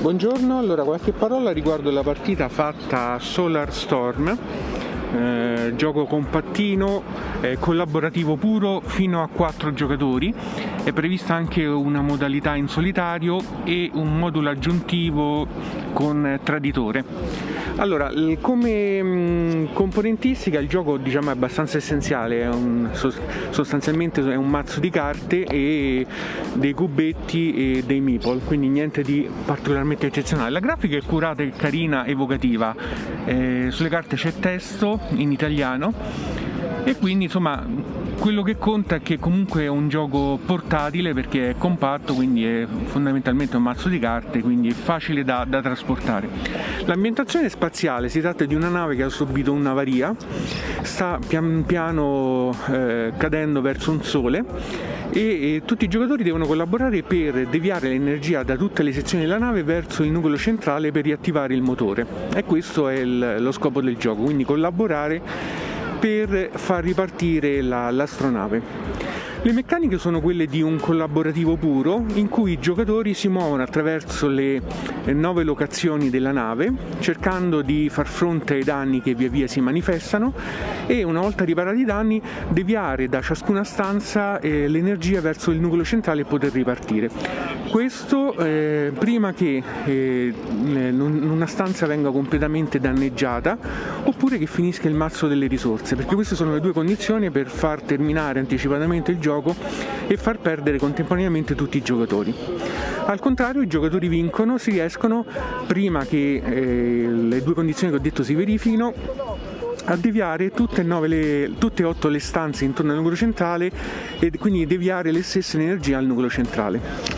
Buongiorno, allora qualche parola riguardo la partita fatta a Solar Storm, eh, gioco compattino, eh, collaborativo puro fino a 4 giocatori, è prevista anche una modalità in solitario e un modulo aggiuntivo con traditore. Allora, come mm, componentistica il gioco diciamo, è abbastanza essenziale, è un, sostanzialmente è un mazzo di carte e dei cubetti e dei meeple, quindi niente di particolarmente eccezionale. La grafica è curata e carina, evocativa, eh, sulle carte c'è testo in italiano e quindi insomma quello che conta è che comunque è un gioco portatile perché è compatto, quindi è fondamentalmente un mazzo di carte, quindi è facile da, da trasportare. L'ambientazione spaziale si tratta di una nave che ha subito un'avaria, sta pian piano eh, cadendo verso un sole e, e, tutti i giocatori devono collaborare per deviare l'energia da tutte le sezioni della nave verso il nucleo centrale per riattivare il motore e questo è il, lo scopo del gioco, quindi collaborare per far ripartire la, l'astronave. Le meccaniche sono quelle di un collaborativo puro in cui i giocatori si muovono attraverso le nove locazioni della nave cercando di far fronte ai danni che via via si manifestano e una volta riparati i danni deviare da ciascuna stanza eh, l'energia verso il nucleo centrale e poter ripartire. Questo eh, prima che eh, una stanza venga completamente danneggiata oppure che finisca il mazzo delle risorse perché queste sono le due condizioni per far terminare anticipatamente il gioco e far perdere contemporaneamente tutti i giocatori. Al contrario, i giocatori vincono se riescono, prima che eh, le due condizioni che ho detto si verifichino, a deviare tutte e otto le stanze intorno al nucleo centrale e quindi deviare le stesse energie al nucleo centrale.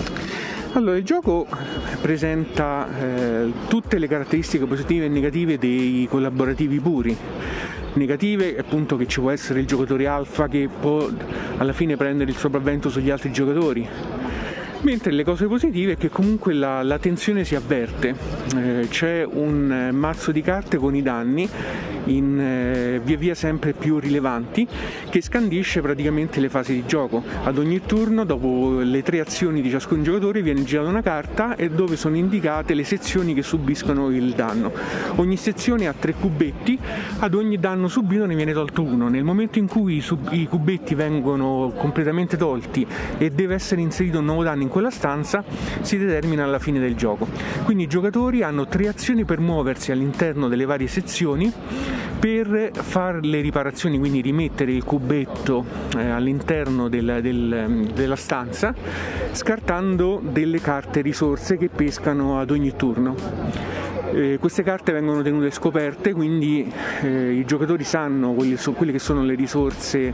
Allora, il gioco presenta eh, tutte le caratteristiche positive e negative dei collaborativi puri. Negative appunto che ci può essere il giocatore alfa che può alla fine prendere il sopravvento sugli altri giocatori. Mentre le cose positive è che comunque la, la tensione si avverte. Eh, c'è un mazzo di carte con i danni in, eh, via via sempre più rilevanti che scandisce praticamente le fasi di gioco. Ad ogni turno, dopo le tre azioni di ciascun giocatore, viene girata una carta e dove sono indicate le sezioni che subiscono il danno. Ogni sezione ha tre cubetti, ad ogni danno subito ne viene tolto uno. Nel momento in cui i, sub- i cubetti vengono completamente tolti e deve essere inserito un nuovo danno in quella stanza, si determina la fine del gioco. Quindi i giocatori hanno tre azioni per muoversi all'interno delle varie sezioni per fare le riparazioni, quindi rimettere il cubetto eh, all'interno del, del, della stanza, scartando delle carte risorse che pescano ad ogni turno. Eh, queste carte vengono tenute scoperte, quindi eh, i giocatori sanno quelle, so, quelle, che sono le risorse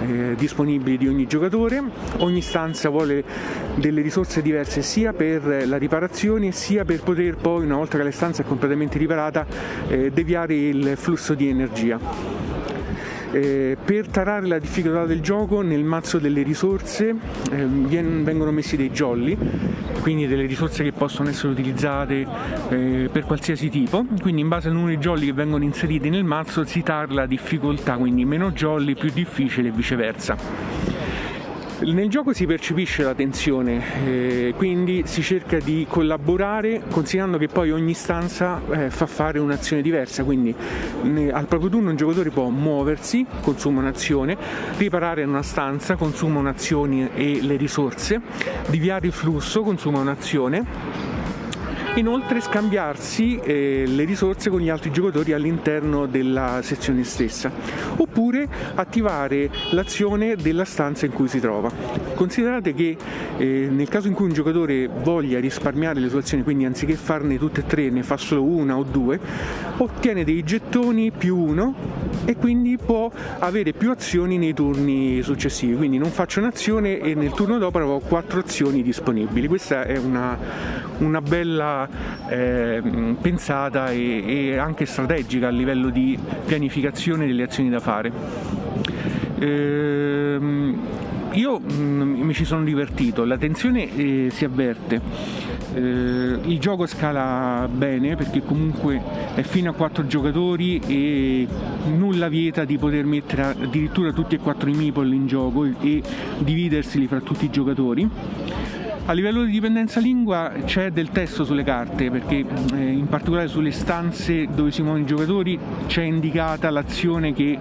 eh, disponibili di ogni giocatore. Ogni stanza vuole delle risorse diverse sia per la riparazione sia per poter poi, una volta che la stanza è completamente riparata, eh, deviare il flusso di energia. Eh, per tarare la difficoltà del gioco nel mazzo delle risorse eh, vengono messi dei jolly, quindi delle risorse che possono essere utilizzate eh, per qualsiasi tipo, quindi in base al numero di jolly che vengono inseriti nel mazzo si tara la difficoltà, quindi meno jolly più difficile e viceversa. Nel gioco si percepisce la tensione, eh, quindi si cerca di collaborare considerando che poi ogni stanza eh, fa fare un'azione diversa, quindi ne, al proprio turno un giocatore può muoversi, consuma un'azione, riparare una stanza, consuma un'azione e le risorse, deviare il flusso, consuma un'azione inoltre scambiarsi eh, le risorse con gli altri giocatori all'interno della sezione stessa, oppure attivare l'azione della stanza in cui si trova. Considerate che eh, nel caso in cui un giocatore voglia risparmiare le sue azioni, quindi anziché farne tutte e tre ne fa solo una o due, ottiene dei gettoni più uno e quindi può avere più azioni nei turni successivi. Quindi non faccio un'azione e nel turno dopo avrò quattro azioni disponibili. Questa è una, una bella eh, pensata e, e, anche strategica a livello di pianificazione delle azioni da fare. Ehm, io mh, mm, mi ci sono divertito, la tensione eh, si avverte, eh, il gioco scala bene perché comunque è fino a 4 giocatori e nulla vieta di poter mettere addirittura tutti e quattro i meeple in gioco e dividerseli fra tutti i giocatori A livello di dipendenza lingua c'è del testo sulle carte perché eh, in particolare sulle stanze dove si muovono i giocatori c'è indicata l'azione che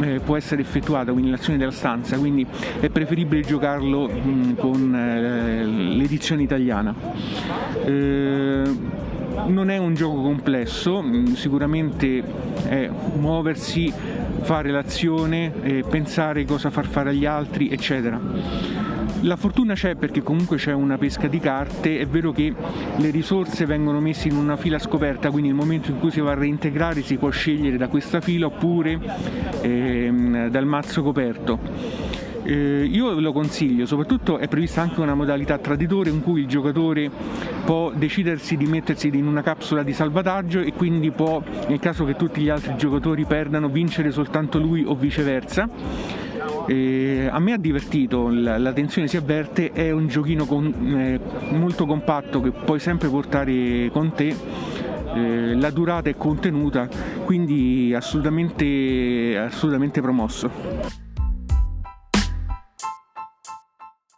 eh, può essere effettuata, quindi l'azione della stanza, quindi è preferibile giocarlo con eh, l'edizione italiana. Non è un gioco complesso, sicuramente è muoversi, fare l'azione, pensare cosa far fare agli altri, eccetera. La fortuna c'è perché comunque c'è una pesca di carte, è vero che le risorse vengono messe in una fila scoperta, quindi nel momento in cui si va a reintegrare si può scegliere da questa fila oppure ehm, dal mazzo coperto. Eh, io ve lo consiglio, soprattutto è prevista anche una modalità traditore in cui il giocatore può decidersi di mettersi in una capsula di salvataggio e quindi può, nel caso che tutti gli altri giocatori perdano, vincere soltanto lui o viceversa e a me ha divertito, la, la, tensione si avverte, è un giochino con, eh, molto compatto che puoi sempre portare con te. Eh, la durata è contenuta, quindi assolutamente, assolutamente promosso.